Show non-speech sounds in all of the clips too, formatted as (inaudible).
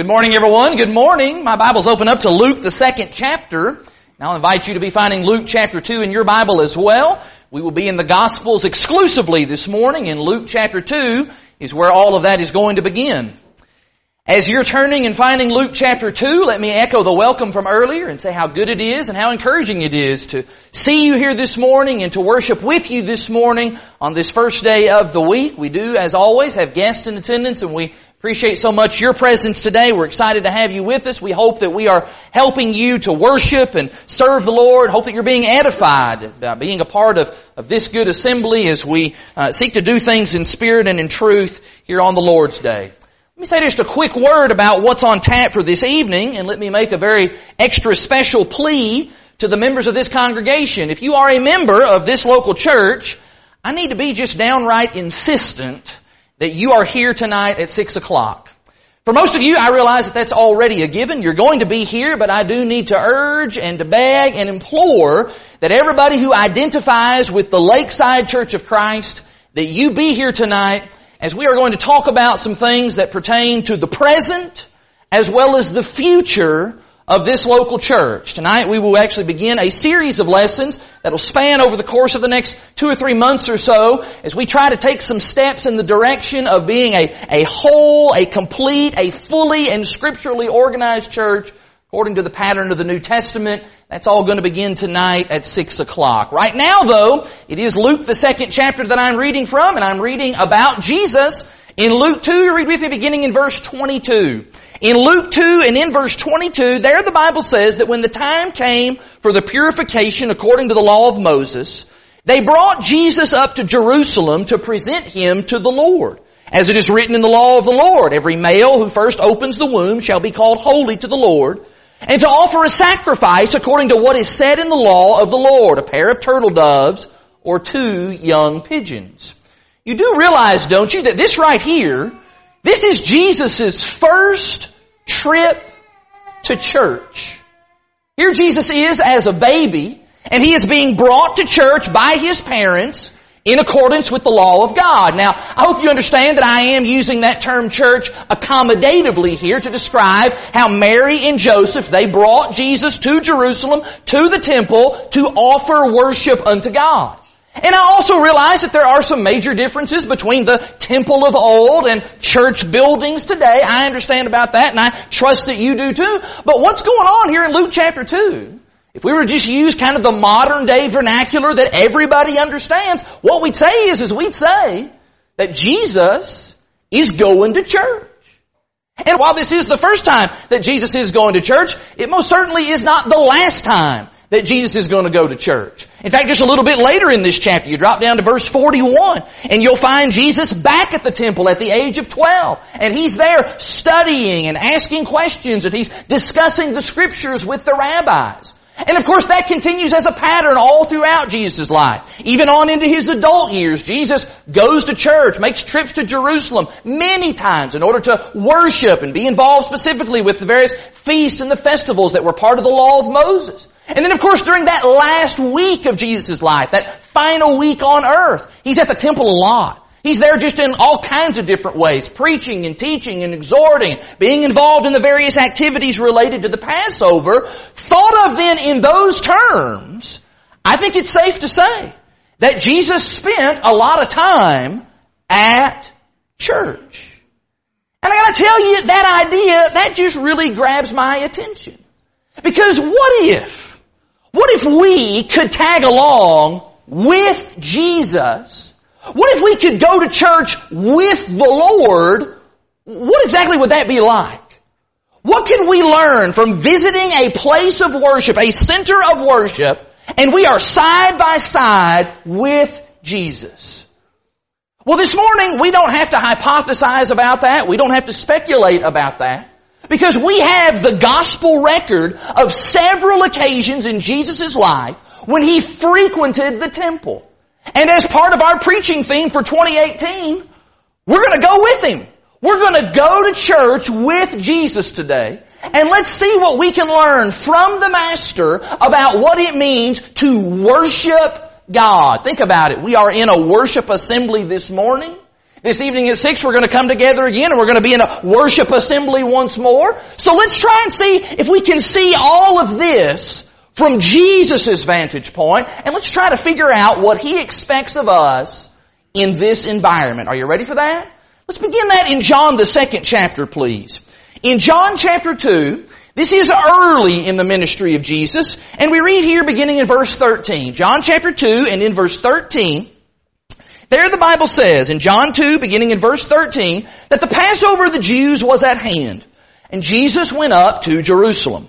Good morning, everyone. Good morning. My Bible's open up to Luke, the second chapter. And I'll invite you to be finding Luke chapter 2 in your Bible as well. We will be in the Gospels exclusively this morning, and Luke chapter 2 is where all of that is going to begin. As you're turning and finding Luke chapter 2, let me echo the welcome from earlier and say how good it is and how encouraging it is to see you here this morning and to worship with you this morning on this first day of the week. We do, as always, have guests in attendance and we Appreciate so much your presence today. We're excited to have you with us. We hope that we are helping you to worship and serve the Lord. Hope that you're being edified by being a part of, of this good assembly as we uh, seek to do things in spirit and in truth here on the Lord's Day. Let me say just a quick word about what's on tap for this evening and let me make a very extra special plea to the members of this congregation. If you are a member of this local church, I need to be just downright insistent that you are here tonight at 6 o'clock. For most of you, I realize that that's already a given. You're going to be here, but I do need to urge and to beg and implore that everybody who identifies with the Lakeside Church of Christ, that you be here tonight as we are going to talk about some things that pertain to the present as well as the future of this local church. Tonight we will actually begin a series of lessons that will span over the course of the next two or three months or so as we try to take some steps in the direction of being a, a whole, a complete, a fully and scripturally organized church according to the pattern of the New Testament. That's all going to begin tonight at six o'clock. Right now though, it is Luke the second chapter that I'm reading from and I'm reading about Jesus in Luke 2, read with me beginning in verse 22. In Luke 2 and in verse 22, there the Bible says that when the time came for the purification according to the law of Moses, they brought Jesus up to Jerusalem to present him to the Lord. As it is written in the law of the Lord, every male who first opens the womb shall be called holy to the Lord, and to offer a sacrifice according to what is said in the law of the Lord, a pair of turtle doves or two young pigeons. You do realize, don't you, that this right here, this is Jesus' first trip to church. Here Jesus is as a baby, and he is being brought to church by his parents in accordance with the law of God. Now, I hope you understand that I am using that term church accommodatively here to describe how Mary and Joseph, they brought Jesus to Jerusalem, to the temple, to offer worship unto God. And I also realize that there are some major differences between the temple of old and church buildings today. I understand about that and I trust that you do too. But what's going on here in Luke chapter 2? If we were to just use kind of the modern day vernacular that everybody understands, what we'd say is, is we'd say that Jesus is going to church. And while this is the first time that Jesus is going to church, it most certainly is not the last time that Jesus is going to go to church. In fact, just a little bit later in this chapter, you drop down to verse 41, and you'll find Jesus back at the temple at the age of 12. And he's there studying and asking questions, and he's discussing the scriptures with the rabbis. And of course that continues as a pattern all throughout Jesus' life. Even on into his adult years, Jesus goes to church, makes trips to Jerusalem many times in order to worship and be involved specifically with the various feasts and the festivals that were part of the law of Moses. And then of course during that last week of Jesus' life, that final week on earth, he's at the temple a lot. He's there just in all kinds of different ways, preaching and teaching and exhorting, being involved in the various activities related to the Passover. Thought of then in those terms, I think it's safe to say that Jesus spent a lot of time at church. And I gotta tell you, that idea, that just really grabs my attention. Because what if what if we could tag along with Jesus? What if we could go to church with the Lord? What exactly would that be like? What can we learn from visiting a place of worship, a center of worship, and we are side by side with Jesus? Well, this morning we don't have to hypothesize about that. We don't have to speculate about that. Because we have the gospel record of several occasions in Jesus' life when he frequented the temple. And as part of our preaching theme for 2018, we're gonna go with him. We're gonna go to church with Jesus today. And let's see what we can learn from the Master about what it means to worship God. Think about it. We are in a worship assembly this morning. This evening at 6 we're going to come together again and we're going to be in a worship assembly once more. So let's try and see if we can see all of this from Jesus' vantage point and let's try to figure out what He expects of us in this environment. Are you ready for that? Let's begin that in John the second chapter please. In John chapter 2, this is early in the ministry of Jesus, and we read here beginning in verse 13. John chapter 2 and in verse 13, there the Bible says in John 2 beginning in verse 13 that the Passover of the Jews was at hand, and Jesus went up to Jerusalem.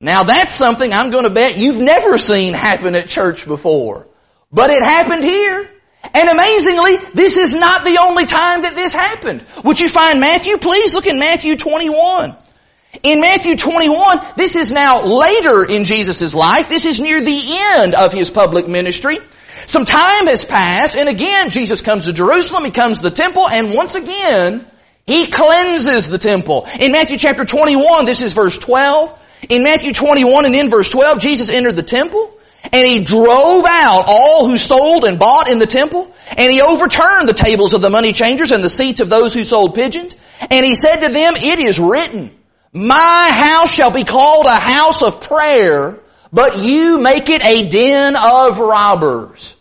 Now that's something I'm going to bet you've never seen happen at church before. But it happened here. And amazingly, this is not the only time that this happened. Would you find Matthew? Please look in Matthew 21. In Matthew 21, this is now later in Jesus' life. This is near the end of his public ministry. Some time has passed, and again, Jesus comes to Jerusalem, he comes to the temple, and once again, he cleanses the temple. In Matthew chapter 21, this is verse 12. In Matthew 21 and in verse 12, Jesus entered the temple, and he drove out all who sold and bought in the temple, and he overturned the tables of the money changers and the seats of those who sold pigeons, and he said to them, it is written, my house shall be called a house of prayer, but you make it a den of robbers.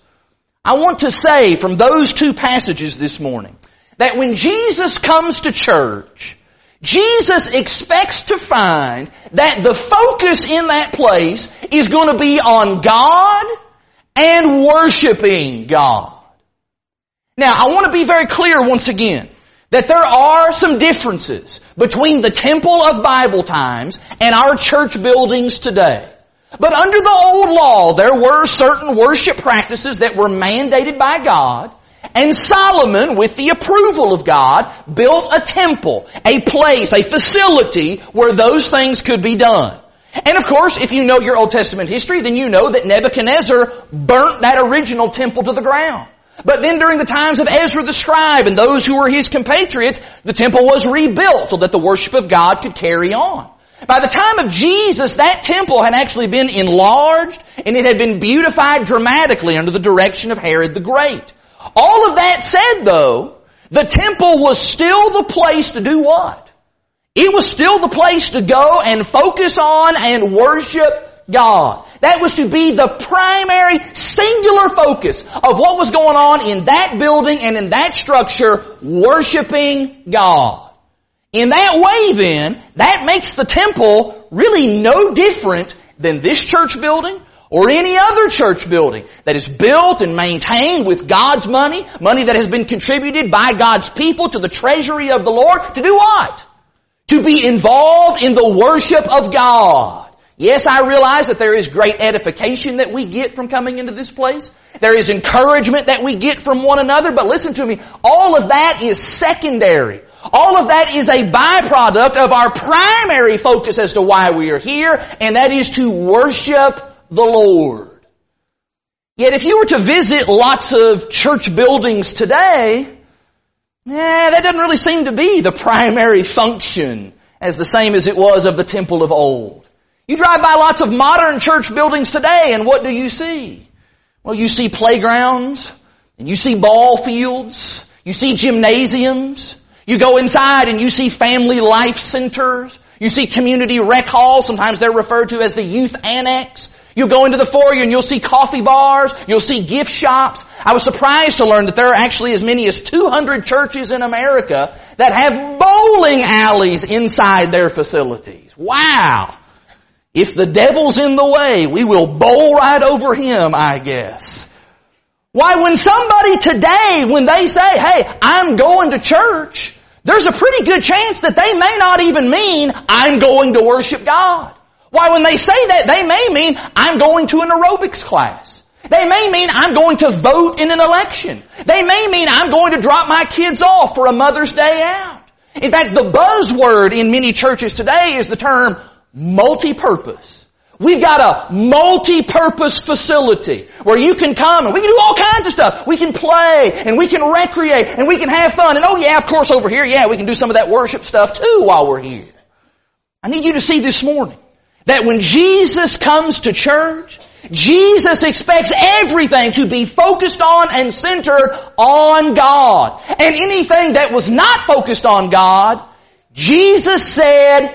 I want to say from those two passages this morning that when Jesus comes to church, Jesus expects to find that the focus in that place is going to be on God and worshiping God. Now, I want to be very clear once again that there are some differences between the temple of Bible times and our church buildings today. But under the old law, there were certain worship practices that were mandated by God, and Solomon, with the approval of God, built a temple, a place, a facility where those things could be done. And of course, if you know your Old Testament history, then you know that Nebuchadnezzar burnt that original temple to the ground. But then during the times of Ezra the scribe and those who were his compatriots, the temple was rebuilt so that the worship of God could carry on. By the time of Jesus, that temple had actually been enlarged and it had been beautified dramatically under the direction of Herod the Great. All of that said though, the temple was still the place to do what? It was still the place to go and focus on and worship God. That was to be the primary singular focus of what was going on in that building and in that structure, worshiping God. In that way then, that makes the temple really no different than this church building or any other church building that is built and maintained with God's money, money that has been contributed by God's people to the treasury of the Lord, to do what? To be involved in the worship of God. Yes, I realize that there is great edification that we get from coming into this place. There is encouragement that we get from one another, but listen to me, all of that is secondary. All of that is a byproduct of our primary focus as to why we are here, and that is to worship the Lord. Yet if you were to visit lots of church buildings today, yeah, that doesn't really seem to be the primary function as the same as it was of the temple of old. You drive by lots of modern church buildings today and what do you see? Well, you see playgrounds and you see ball fields. You see gymnasiums. You go inside and you see family life centers. You see community rec halls. Sometimes they're referred to as the youth annex. You go into the foyer and you'll see coffee bars. You'll see gift shops. I was surprised to learn that there are actually as many as 200 churches in America that have bowling alleys inside their facilities. Wow. If the devil's in the way, we will bowl right over him, I guess. Why, when somebody today, when they say, hey, I'm going to church, there's a pretty good chance that they may not even mean, I'm going to worship God. Why, when they say that, they may mean, I'm going to an aerobics class. They may mean, I'm going to vote in an election. They may mean, I'm going to drop my kids off for a Mother's Day out. In fact, the buzzword in many churches today is the term multi-purpose. We've got a multi-purpose facility where you can come and we can do all kinds of stuff. We can play and we can recreate and we can have fun. And oh yeah, of course over here, yeah, we can do some of that worship stuff too while we're here. I need you to see this morning that when Jesus comes to church, Jesus expects everything to be focused on and centered on God. And anything that was not focused on God, Jesus said,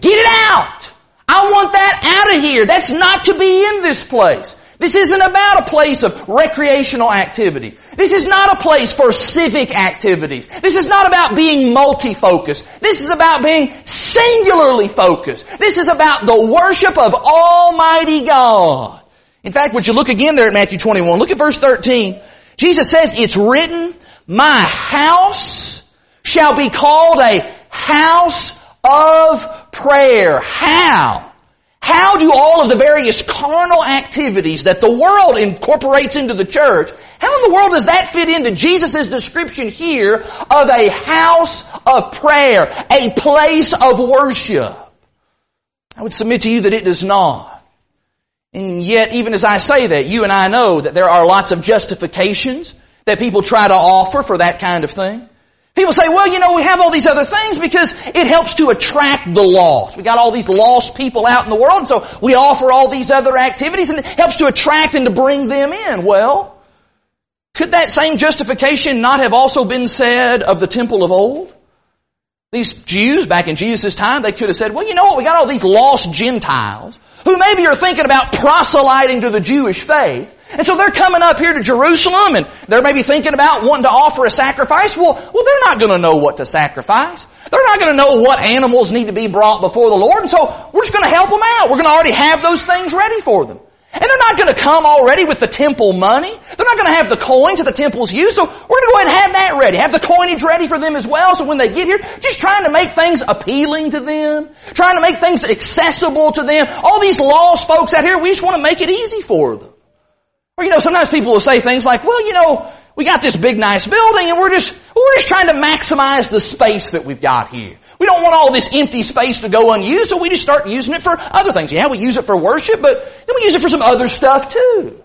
get it out. I want that out of here. That's not to be in this place. This isn't about a place of recreational activity. This is not a place for civic activities. This is not about being multi-focused. This is about being singularly focused. This is about the worship of Almighty God. In fact, would you look again there at Matthew 21? Look at verse 13. Jesus says, it's written, my house shall be called a house of prayer. How? How do all of the various carnal activities that the world incorporates into the church, how in the world does that fit into Jesus' description here of a house of prayer, a place of worship? I would submit to you that it does not. And yet, even as I say that, you and I know that there are lots of justifications that people try to offer for that kind of thing. People say, well, you know, we have all these other things because it helps to attract the lost. We got all these lost people out in the world, so we offer all these other activities and it helps to attract and to bring them in. Well, could that same justification not have also been said of the temple of old? These Jews back in Jesus' time, they could have said, well, you know what, we got all these lost Gentiles who maybe are thinking about proselyting to the Jewish faith. And so they're coming up here to Jerusalem and they're maybe thinking about wanting to offer a sacrifice. Well, well, they're not going to know what to sacrifice. They're not going to know what animals need to be brought before the Lord. And so we're just going to help them out. We're going to already have those things ready for them. And they're not going to come already with the temple money. They're not going to have the coins that the temples use. So we're going to go ahead and have that ready. Have the coinage ready for them as well. So when they get here, just trying to make things appealing to them. Trying to make things accessible to them. All these lost folks out here, we just want to make it easy for them. Or you know, sometimes people will say things like, well, you know, we got this big nice building and we're just, we're just trying to maximize the space that we've got here. We don't want all this empty space to go unused, so we just start using it for other things. Yeah, we use it for worship, but then we use it for some other stuff too.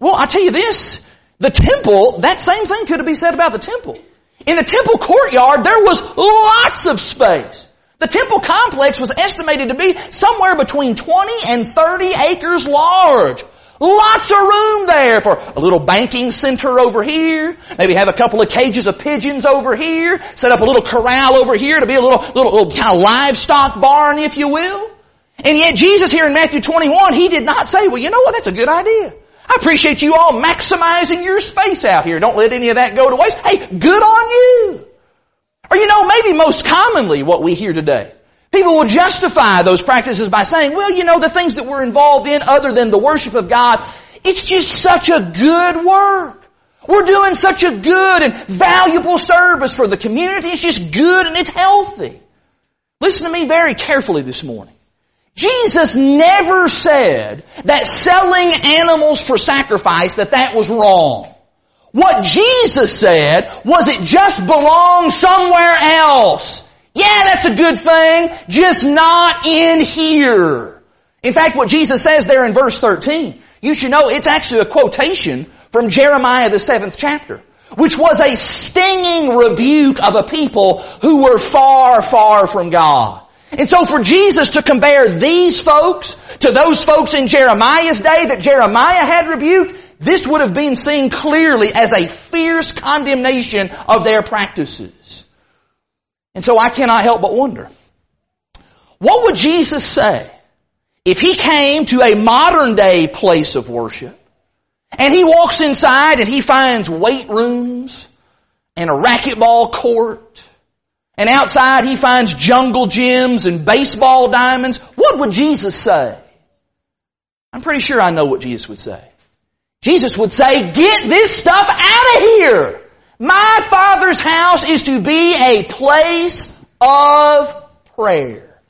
Well, I tell you this, the temple, that same thing could have been said about the temple. In the temple courtyard, there was lots of space. The temple complex was estimated to be somewhere between 20 and 30 acres large. Lots of room there for a little banking center over here. Maybe have a couple of cages of pigeons over here. Set up a little corral over here to be a little, little, little kind of livestock barn, if you will. And yet Jesus here in Matthew 21, He did not say, well, you know what, that's a good idea. I appreciate you all maximizing your space out here. Don't let any of that go to waste. Hey, good on you. Or you know, maybe most commonly what we hear today. People will justify those practices by saying, well, you know, the things that we're involved in other than the worship of God, it's just such a good work. We're doing such a good and valuable service for the community. It's just good and it's healthy. Listen to me very carefully this morning. Jesus never said that selling animals for sacrifice, that that was wrong. What Jesus said was it just belongs somewhere else. Yeah, that's a good thing, just not in here. In fact, what Jesus says there in verse 13, you should know it's actually a quotation from Jeremiah the seventh chapter, which was a stinging rebuke of a people who were far, far from God. And so for Jesus to compare these folks to those folks in Jeremiah's day that Jeremiah had rebuked, this would have been seen clearly as a fierce condemnation of their practices. And so I cannot help but wonder, what would Jesus say if he came to a modern day place of worship and he walks inside and he finds weight rooms and a racquetball court and outside he finds jungle gyms and baseball diamonds? What would Jesus say? I'm pretty sure I know what Jesus would say. Jesus would say, get this stuff out of here! My Father's house is to be a place of prayer.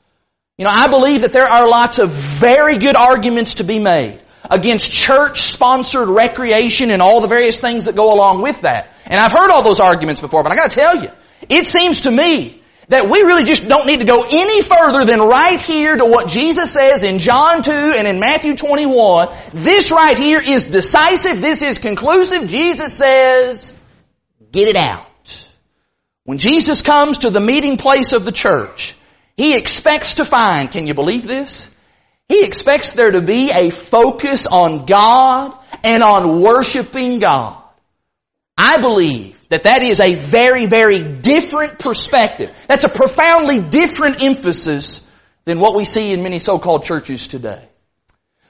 You know, I believe that there are lots of very good arguments to be made against church-sponsored recreation and all the various things that go along with that. And I've heard all those arguments before, but I gotta tell you, it seems to me that we really just don't need to go any further than right here to what Jesus says in John 2 and in Matthew 21. This right here is decisive. This is conclusive. Jesus says, get it out. When Jesus comes to the meeting place of the church, He expects to find, can you believe this? He expects there to be a focus on God and on worshiping God. I believe that that is a very, very different perspective. That's a profoundly different emphasis than what we see in many so-called churches today.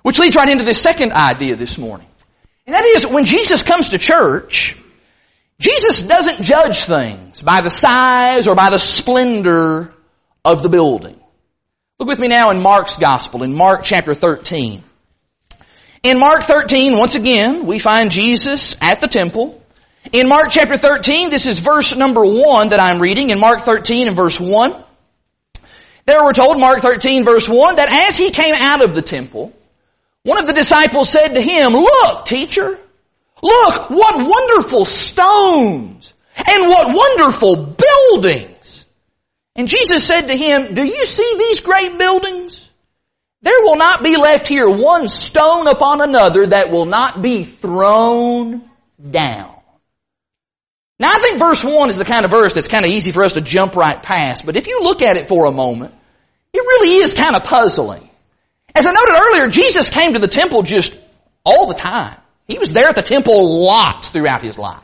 Which leads right into this second idea this morning. And that is when Jesus comes to church, Jesus doesn't judge things by the size or by the splendor of the building. Look with me now in Mark's Gospel, in Mark chapter 13. In Mark 13, once again, we find Jesus at the temple. In Mark chapter 13, this is verse number 1 that I'm reading, in Mark 13 and verse 1. There we're told, Mark 13 verse 1, that as he came out of the temple, one of the disciples said to him, Look, teacher, look, what wonderful stones, and what wonderful buildings. And Jesus said to him, do you see these great buildings? There will not be left here one stone upon another that will not be thrown down. Now I think verse 1 is the kind of verse that's kind of easy for us to jump right past, but if you look at it for a moment, it really is kind of puzzling. As I noted earlier, Jesus came to the temple just all the time. He was there at the temple lots throughout his life.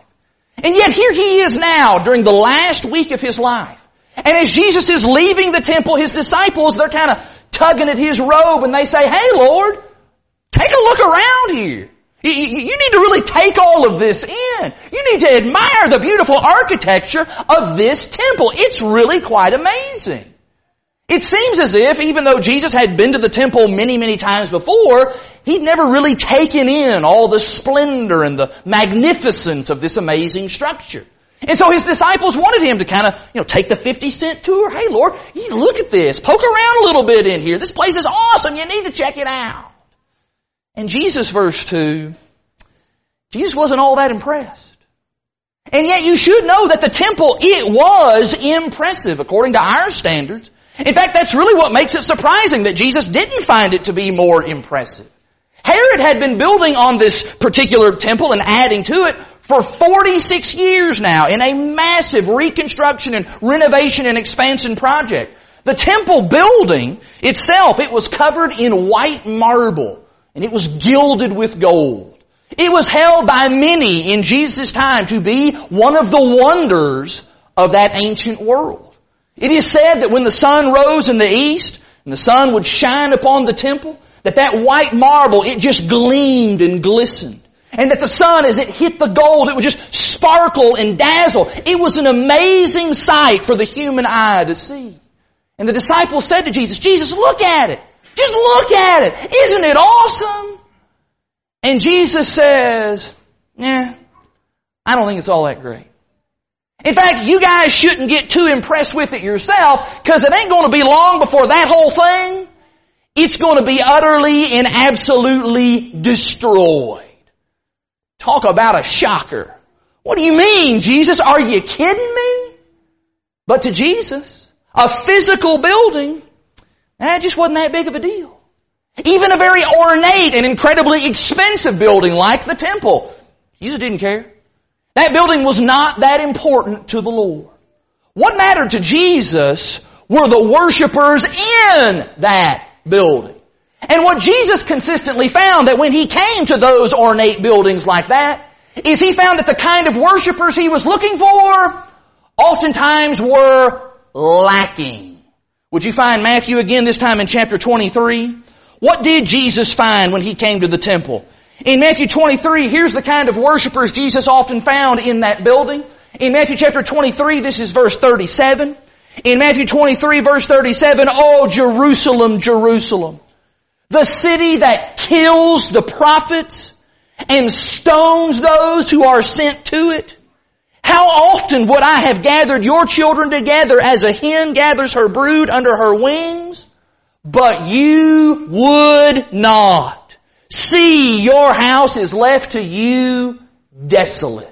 And yet here he is now during the last week of his life. And as Jesus is leaving the temple, his disciples, they're kind of tugging at his robe and they say, Hey Lord, take a look around here. You, need to really take all of this in. You need to admire the beautiful architecture of this temple. It's really quite amazing. It seems as if, even though Jesus had been to the temple many, many times before, he'd never really taken in all the splendor and the magnificence of this amazing structure. And so his disciples wanted him to kind of, you know, take the 50 cent tour. Hey Lord, you look at this. Poke around a little bit in here. This place is awesome. You need to check it out. And Jesus, verse 2, Jesus wasn't all that impressed. And yet you should know that the temple, it was impressive according to our standards. In fact, that's really what makes it surprising that Jesus didn't find it to be more impressive. Herod had been building on this particular temple and adding to it for 46 years now in a massive reconstruction and renovation and expansion project. The temple building itself, it was covered in white marble and it was gilded with gold. It was held by many in Jesus' time to be one of the wonders of that ancient world. It is said that when the sun rose in the east and the sun would shine upon the temple, that that white marble, it just gleamed and glistened. And that the sun, as it hit the gold, it would just sparkle and dazzle. It was an amazing sight for the human eye to see. And the disciples said to Jesus, Jesus, look at it. Just look at it. Isn't it awesome? And Jesus says, yeah, I don't think it's all that great. In fact, you guys shouldn't get too impressed with it yourself because it ain't going to be long before that whole thing, it's going to be utterly and absolutely destroyed. Talk about a shocker. What do you mean, Jesus? Are you kidding me? But to Jesus, a physical building, that just wasn't that big of a deal. Even a very ornate and incredibly expensive building like the temple, Jesus didn't care. That building was not that important to the Lord. What mattered to Jesus were the worshipers in that building. And what Jesus consistently found that when he came to those ornate buildings like that, is he found that the kind of worshipers he was looking for oftentimes were lacking. Would you find Matthew again this time in chapter 23? What did Jesus find when he came to the temple? In Matthew 23, here's the kind of worshipers Jesus often found in that building. In Matthew chapter 23, this is verse 37. In Matthew 23 verse 37, Oh Jerusalem, Jerusalem, the city that kills the prophets and stones those who are sent to it. How often would I have gathered your children together as a hen gathers her brood under her wings? But you would not. See, your house is left to you desolate.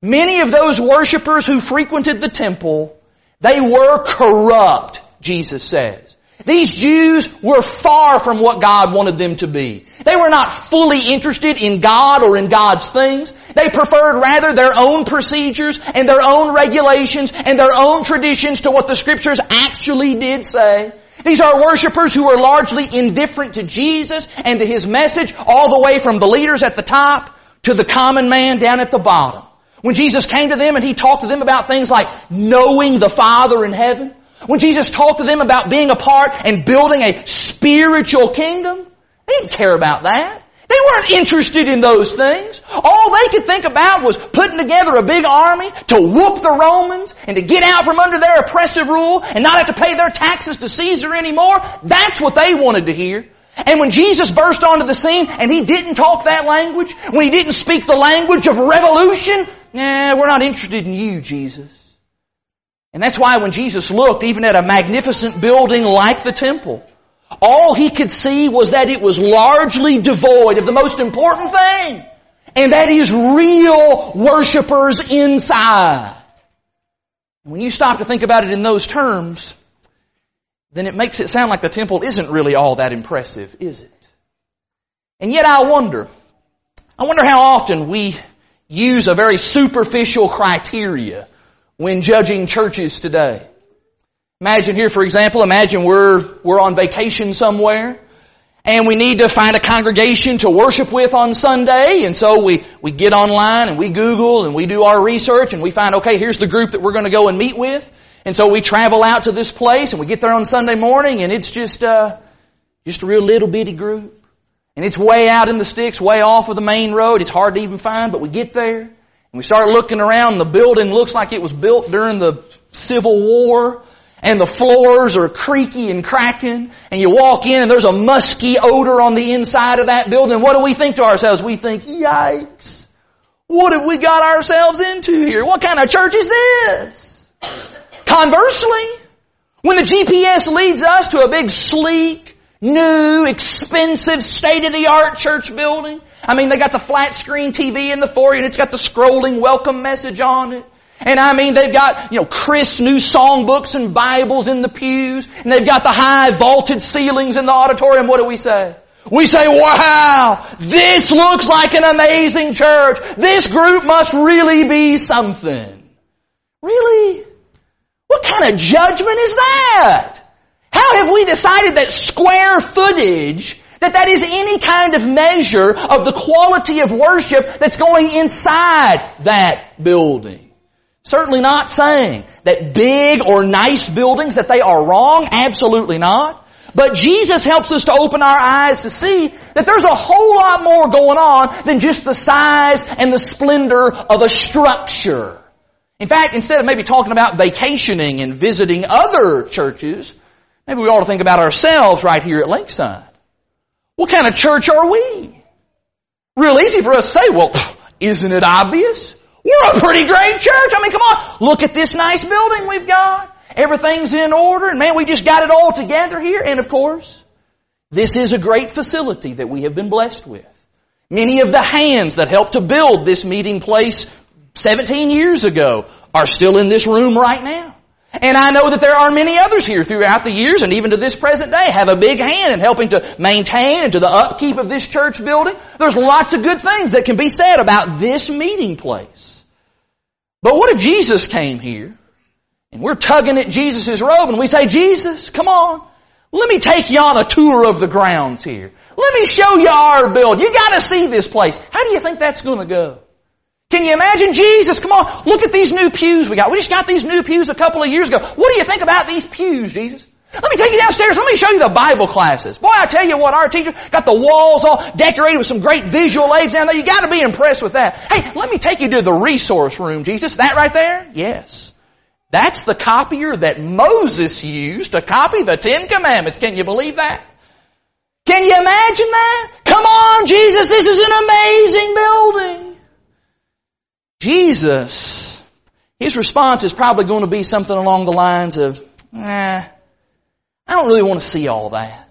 Many of those worshippers who frequented the temple, They were corrupt, Jesus says. These Jews were far from what God wanted them to be. They were not fully interested in God or in God's things. They preferred rather their own procedures and their own regulations and their own traditions to what the scriptures actually did say. These are worshipers who are largely indifferent to Jesus and to His message all the way from the leaders at the top to the common man down at the bottom. When Jesus came to them and He talked to them about things like knowing the Father in heaven, when Jesus talked to them about being a part and building a spiritual kingdom, they didn't care about that. They weren't interested in those things. All they could think about was putting together a big army to whoop the Romans and to get out from under their oppressive rule and not have to pay their taxes to Caesar anymore. That's what they wanted to hear. And when Jesus burst onto the scene and he didn't talk that language, when he didn't speak the language of revolution, nah, we're not interested in you, Jesus. And that's why when Jesus looked even at a magnificent building like the temple, all he could see was that it was largely devoid of the most important thing, and that is real worshipers inside. When you stop to think about it in those terms, then it makes it sound like the temple isn't really all that impressive, is it? And yet I wonder, I wonder how often we use a very superficial criteria when judging churches today. Imagine here, for example, imagine we're, we're on vacation somewhere and we need to find a congregation to worship with on Sunday and so we, we get online and we Google and we do our research and we find, okay, here's the group that we're going to go and meet with. And so we travel out to this place and we get there on Sunday morning and it's just, uh, just a real little bitty group. And it's way out in the sticks, way off of the main road. It's hard to even find, but we get there and we start looking around the building looks like it was built during the Civil War and the floors are creaky and cracking, and you walk in and there's a musky odor on the inside of that building. What do we think to ourselves? We think, yikes. What have we got ourselves into here? What kind of church is this? (coughs) Conversely, when the GPS leads us to a big sleek, new, expensive, state-of-the-art church building, I mean, they got the flat screen TV in the foyer and it's got the scrolling welcome message on it. And I mean, they've got, you know, crisp new songbooks and Bibles in the pews, and they've got the high vaulted ceilings in the auditorium. What do we say? We say, wow, this looks like an amazing church. This group must really be something. Really? What kind of judgment is that? How have we decided that square footage that that is any kind of measure of the quality of worship that's going inside that building? Certainly not saying that big or nice buildings, that they are wrong. Absolutely not. But Jesus helps us to open our eyes to see that there's a whole lot more going on than just the size and the splendor of a structure. In fact, instead of maybe talking about vacationing and visiting other churches, maybe we ought to think about ourselves right here at Lakeside. What kind of church are we? Real easy for us to say, well, isn't it obvious? We're a pretty great church. I mean, come on. Look at this nice building we've got. Everything's in order and man, we just got it all together here. And of course, this is a great facility that we have been blessed with. Many of the hands that helped to build this meeting place 17 years ago are still in this room right now. And I know that there are many others here throughout the years and even to this present day have a big hand in helping to maintain and to the upkeep of this church building. There's lots of good things that can be said about this meeting place. But what if Jesus came here and we're tugging at Jesus' robe and we say, Jesus, come on. Let me take you on a tour of the grounds here. Let me show you our build. You gotta see this place. How do you think that's gonna go? Can you imagine Jesus? Come on, look at these new pews we got. We just got these new pews a couple of years ago. What do you think about these pews, Jesus? Let me take you downstairs. Let me show you the Bible classes. Boy, I tell you what, our teacher got the walls all decorated with some great visual aids down there. You gotta be impressed with that. Hey, let me take you to the resource room, Jesus. That right there? Yes. That's the copier that Moses used to copy the Ten Commandments. Can you believe that? Can you imagine that? Come on, Jesus, this is an amazing building. Jesus, his response is probably going to be something along the lines of, I don't really want to see all that.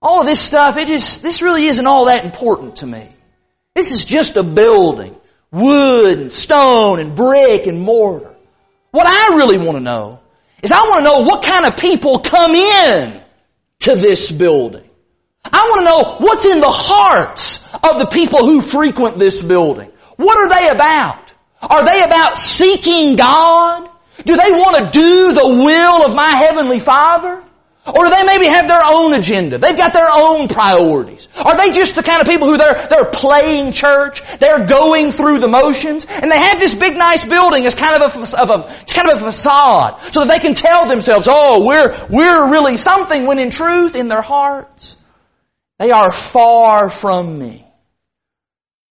All of this stuff, it just, this really isn't all that important to me. This is just a building. Wood and stone and brick and mortar. What I really want to know is I want to know what kind of people come in to this building. I want to know what's in the hearts of the people who frequent this building. What are they about? Are they about seeking God? Do they want to do the will of my Heavenly Father? Or do they maybe have their own agenda? They've got their own priorities. Are they just the kind of people who they're, they're playing church? They're going through the motions? And they have this big nice building as kind of a, of a, it's kind of a facade so that they can tell themselves, oh, we're, we're really something when in truth, in their hearts, they are far from me.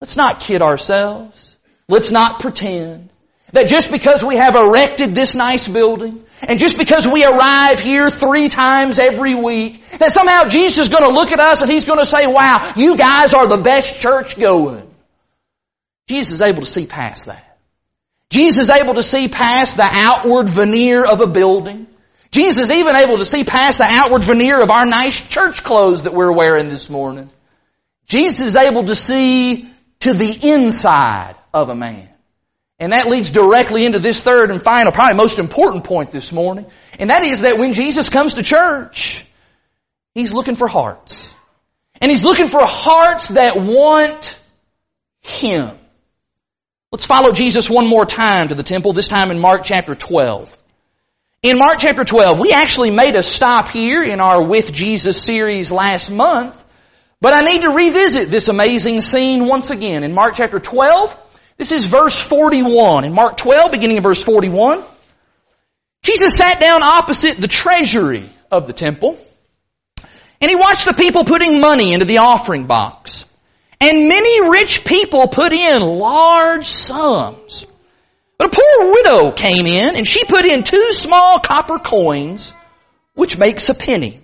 Let's not kid ourselves. Let's not pretend that just because we have erected this nice building, and just because we arrive here three times every week, that somehow Jesus is going to look at us and He's going to say, wow, you guys are the best church going. Jesus is able to see past that. Jesus is able to see past the outward veneer of a building. Jesus is even able to see past the outward veneer of our nice church clothes that we're wearing this morning. Jesus is able to see to the inside of a man. And that leads directly into this third and final, probably most important point this morning. And that is that when Jesus comes to church, He's looking for hearts. And He's looking for hearts that want Him. Let's follow Jesus one more time to the temple, this time in Mark chapter 12. In Mark chapter 12, we actually made a stop here in our With Jesus series last month, but I need to revisit this amazing scene once again. In Mark chapter 12, this is verse 41. In Mark 12, beginning in verse 41, Jesus sat down opposite the treasury of the temple, and he watched the people putting money into the offering box. And many rich people put in large sums. But a poor widow came in and she put in two small copper coins, which makes a penny.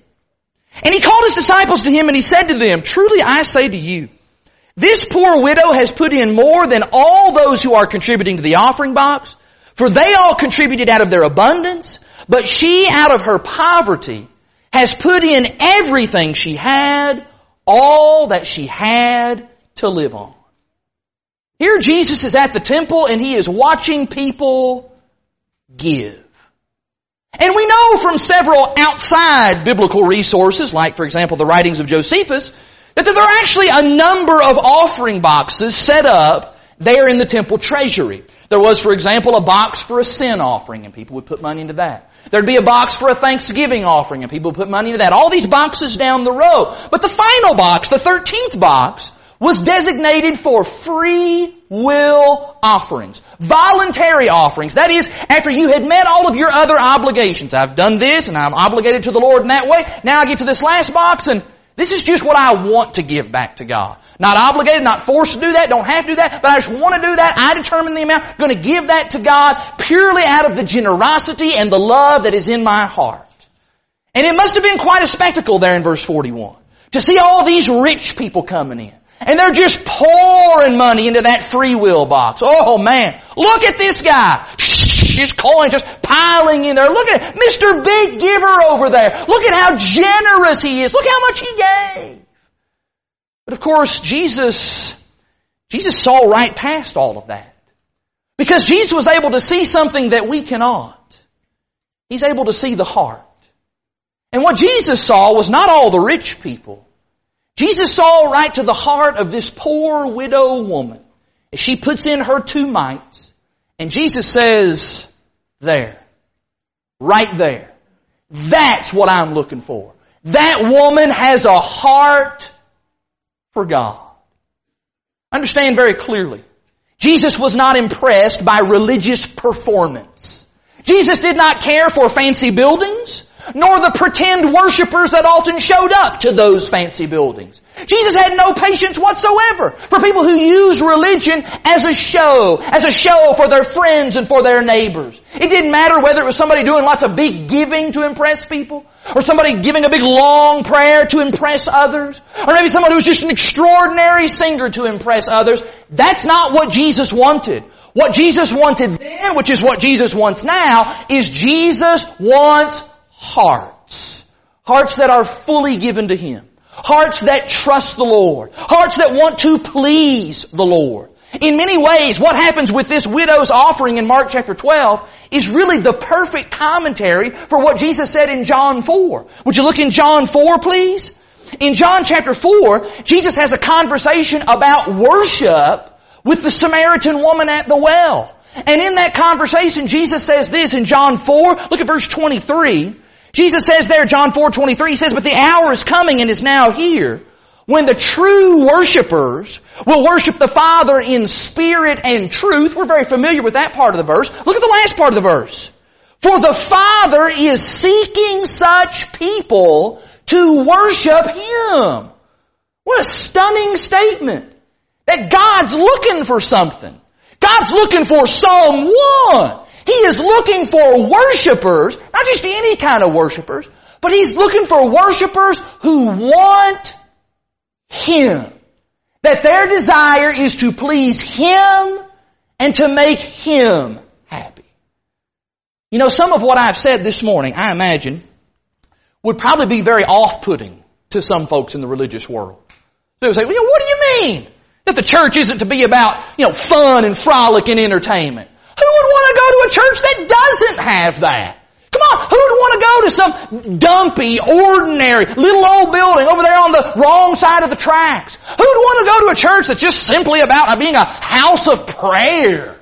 And he called his disciples to him and he said to them, truly I say to you, this poor widow has put in more than all those who are contributing to the offering box, for they all contributed out of their abundance, but she out of her poverty has put in everything she had, all that she had to live on. Here Jesus is at the temple and he is watching people give. And we know from several outside biblical resources, like for example the writings of Josephus, that there are actually a number of offering boxes set up there in the temple treasury. There was, for example, a box for a sin offering and people would put money into that. There'd be a box for a thanksgiving offering and people would put money into that. All these boxes down the row. But the final box, the 13th box, was designated for free will offerings. Voluntary offerings. That is, after you had met all of your other obligations. I've done this and I'm obligated to the Lord in that way. Now I get to this last box and this is just what I want to give back to God. Not obligated, not forced to do that, don't have to do that, but I just want to do that. I determine the amount. I'm going to give that to God purely out of the generosity and the love that is in my heart. And it must have been quite a spectacle there in verse 41. To see all these rich people coming in. And they're just pouring money into that free will box. Oh man, look at this guy. His coins just piling in there. Look at Mr. Big Giver over there. Look at how generous he is. Look how much he gave. But of course, Jesus, Jesus saw right past all of that. Because Jesus was able to see something that we cannot. He's able to see the heart. And what Jesus saw was not all the rich people. Jesus saw right to the heart of this poor widow woman as she puts in her two mites. And Jesus says, there. Right there. That's what I'm looking for. That woman has a heart for God. Understand very clearly. Jesus was not impressed by religious performance. Jesus did not care for fancy buildings nor the pretend worshippers that often showed up to those fancy buildings. Jesus had no patience whatsoever for people who use religion as a show, as a show for their friends and for their neighbors. It didn't matter whether it was somebody doing lots of big giving to impress people, or somebody giving a big long prayer to impress others, or maybe someone who's just an extraordinary singer to impress others. That's not what Jesus wanted. What Jesus wanted then, which is what Jesus wants now, is Jesus wants hearts. Hearts that are fully given to Him. Hearts that trust the Lord. Hearts that want to please the Lord. In many ways, what happens with this widow's offering in Mark chapter 12 is really the perfect commentary for what Jesus said in John 4. Would you look in John 4, please? In John chapter 4, Jesus has a conversation about worship with the Samaritan woman at the well. And in that conversation, Jesus says this in John 4, look at verse 23. Jesus says there, John 4, 23, he says, but the hour is coming and is now here when the true worshipers will worship the Father in spirit and truth. We're very familiar with that part of the verse. Look at the last part of the verse. For the Father is seeking such people to worship Him. What a stunning statement. That God's looking for something. God's looking for someone. He is looking for worshipers, not just any kind of worshipers, but He's looking for worshipers who want Him. That their desire is to please Him and to make Him happy. You know, some of what I've said this morning, I imagine, would probably be very off-putting to some folks in the religious world. They would say, well, what do you mean? That the church isn't to be about, you know, fun and frolic and entertainment. Who would want to go to a church that doesn't have that? Come on, who would want to go to some dumpy, ordinary, little old building over there on the wrong side of the tracks? Who would want to go to a church that's just simply about being a house of prayer?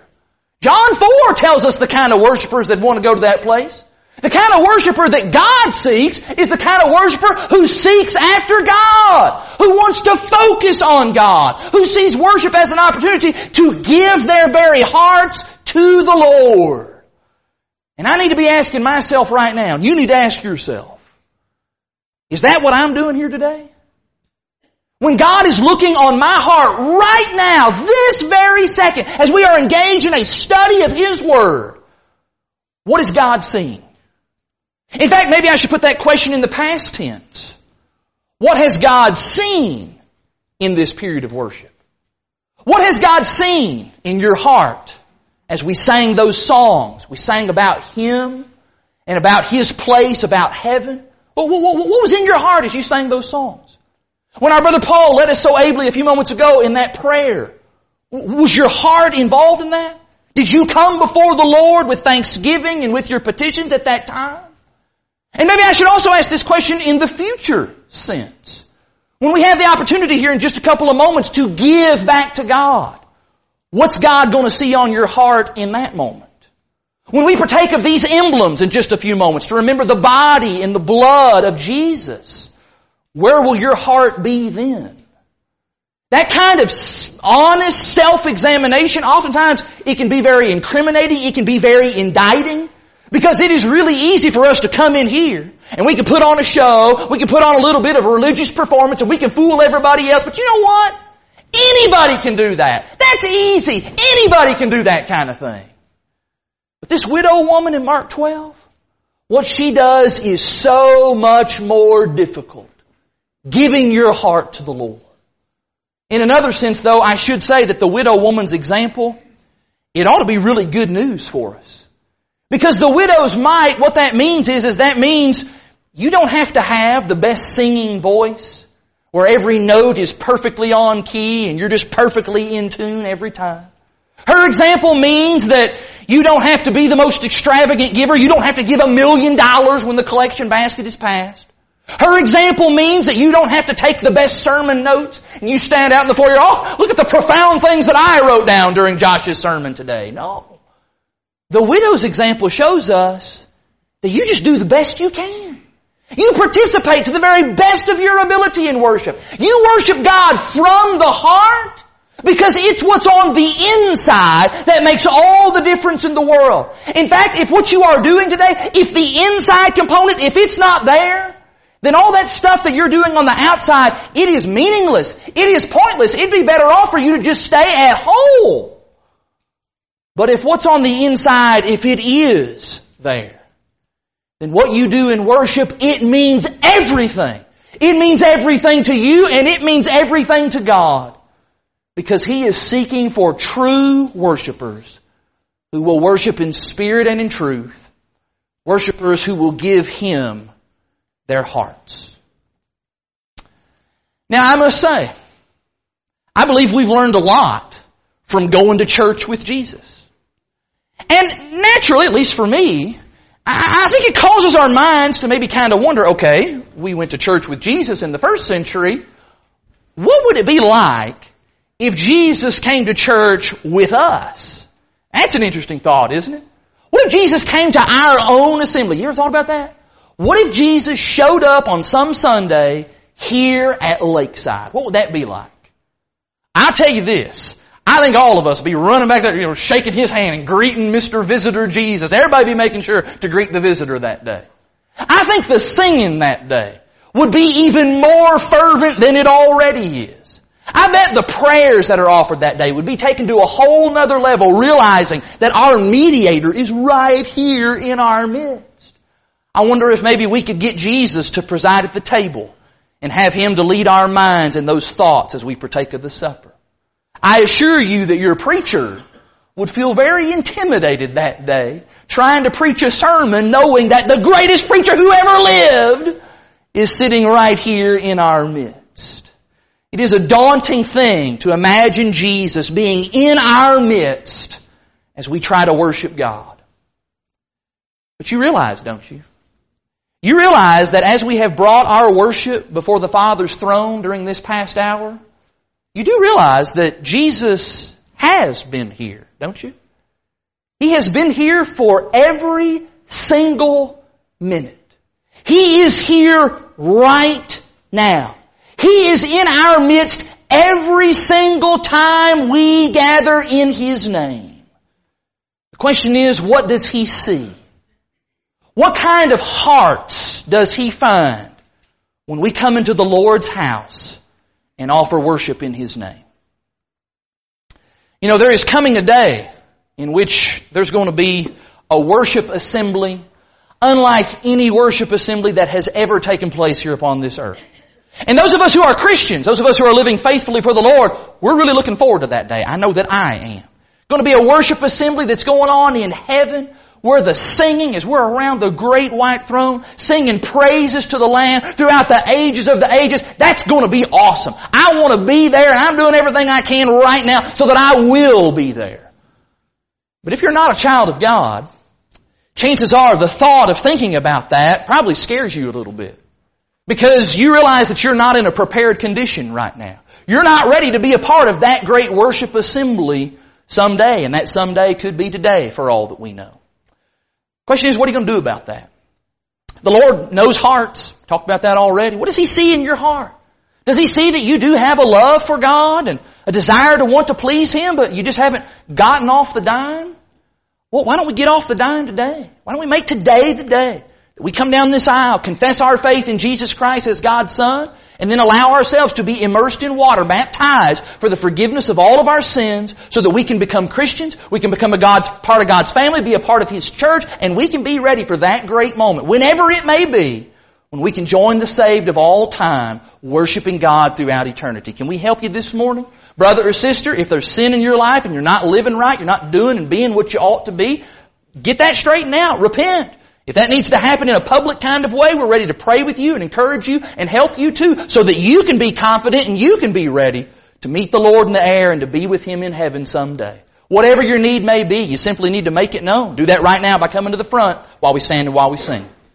John 4 tells us the kind of worshipers that want to go to that place. The kind of worshiper that God seeks is the kind of worshiper who seeks after God, who wants to focus on God, who sees worship as an opportunity to give their very hearts to the Lord. And I need to be asking myself right now, you need to ask yourself, is that what I'm doing here today? When God is looking on my heart right now, this very second, as we are engaged in a study of His Word, what is God seeing? In fact, maybe I should put that question in the past tense. What has God seen in this period of worship? What has God seen in your heart as we sang those songs? We sang about Him and about His place, about heaven. What, was in your heart as you sang those songs? When our brother Paul led us so ably a few moments ago in that prayer, was your heart involved in that? Did you come before the Lord with thanksgiving and with your petitions at that time? And maybe I should also ask this question in the future sense. When we have the opportunity here in just a couple of moments to give back to God, what's God going to see on your heart in that moment? When we partake of these emblems in just a few moments to remember the body and the blood of Jesus, where will your heart be then? That kind of honest self-examination, oftentimes it can be very incriminating, it can be very indicting. Because it is really easy for us to come in here and we can put on a show, we can put on a little bit of a religious performance and we can fool everybody else. But you know what? Anybody can do that. That's easy. Anybody can do that kind of thing. But this widow woman in Mark 12, what she does is so much more difficult. Giving your heart to the Lord. In another sense though, I should say that the widow woman's example, it ought to be really good news for us. Because the widow's mite, what that means is, is that means you don't have to have the best singing voice where every note is perfectly on key and you're just perfectly in tune every time. Her example means that you don't have to be the most extravagant giver. You don't have to give a million dollars when the collection basket is passed. Her example means that you don't have to take the best sermon notes and you stand out in the foyer, oh, look at the profound things that I wrote down during Josh's sermon today. No. The widow's example shows us that you just do the best you can. You participate to the very best of your ability in worship. You worship God from the heart because it's what's on the inside that makes all the difference in the world. In fact, if what you are doing today, if the inside component, if it's not there, then all that stuff that you're doing on the outside, it is meaningless. It is pointless. It'd be better off for you to just stay at home but if what's on the inside, if it is there, then what you do in worship, it means everything. It means everything to you and it means everything to God. Because He is seeking for true worshipers who will worship in spirit and in truth. Worshipers who will give Him their hearts. Now I must say, I believe we've learned a lot from going to church with Jesus. And naturally, at least for me, I think it causes our minds to maybe kind of wonder, okay, we went to church with Jesus in the first century. What would it be like if Jesus came to church with us? That's an interesting thought, isn't it? What if Jesus came to our own assembly? You ever thought about that? What if Jesus showed up on some Sunday here at Lakeside? What would that be like? I'll tell you this. I think all of us be running back there, you know, shaking his hand and greeting Mr. Visitor Jesus. Everybody be making sure to greet the visitor that day. I think the singing that day would be even more fervent than it already is. I bet the prayers that are offered that day would be taken to a whole nother level, realizing that our mediator is right here in our midst. I wonder if maybe we could get Jesus to preside at the table and have Him to lead our minds in those thoughts as we partake of the supper. I assure you that your preacher would feel very intimidated that day trying to preach a sermon knowing that the greatest preacher who ever lived is sitting right here in our midst. It is a daunting thing to imagine Jesus being in our midst as we try to worship God. But you realize, don't you? You realize that as we have brought our worship before the Father's throne during this past hour, you do realize that Jesus has been here, don't you? He has been here for every single minute. He is here right now. He is in our midst every single time we gather in His name. The question is, what does He see? What kind of hearts does He find when we come into the Lord's house and offer worship in His name. You know, there is coming a day in which there's going to be a worship assembly unlike any worship assembly that has ever taken place here upon this earth. And those of us who are Christians, those of us who are living faithfully for the Lord, we're really looking forward to that day. I know that I am. Going to be a worship assembly that's going on in heaven where the singing is we're around the great white throne, singing praises to the Lamb throughout the ages of the ages. That's going to be awesome. I want to be there. I'm doing everything I can right now so that I will be there. But if you're not a child of God, chances are the thought of thinking about that probably scares you a little bit. Because you realize that you're not in a prepared condition right now. You're not ready to be a part of that great worship assembly someday, and that someday could be today for all that we know. Question is, what are you going to do about that? The Lord knows hearts. Talked about that already. What does He see in your heart? Does He see that you do have a love for God and a desire to want to please Him, but you just haven't gotten off the dime? Well, why don't we get off the dime today? Why don't we make today the day we come down this aisle, confess our faith in Jesus Christ as God's Son, and then allow ourselves to be immersed in water, baptized for the forgiveness of all of our sins so that we can become Christians, we can become a God's, part of God's family, be a part of His church, and we can be ready for that great moment, whenever it may be, when we can join the saved of all time, worshiping God throughout eternity. Can we help you this morning? Brother or sister, if there's sin in your life and you're not living right, you're not doing and being what you ought to be, get that straightened out. Repent. If that needs to happen in a public kind of way, we're ready to pray with you and encourage you and help you too, so that you can be confident and you can be ready to meet the Lord in the air and to be with Him in heaven someday. Whatever your need may be, you simply need to make it known. Do that right now by coming to the front while we stand and while we sing.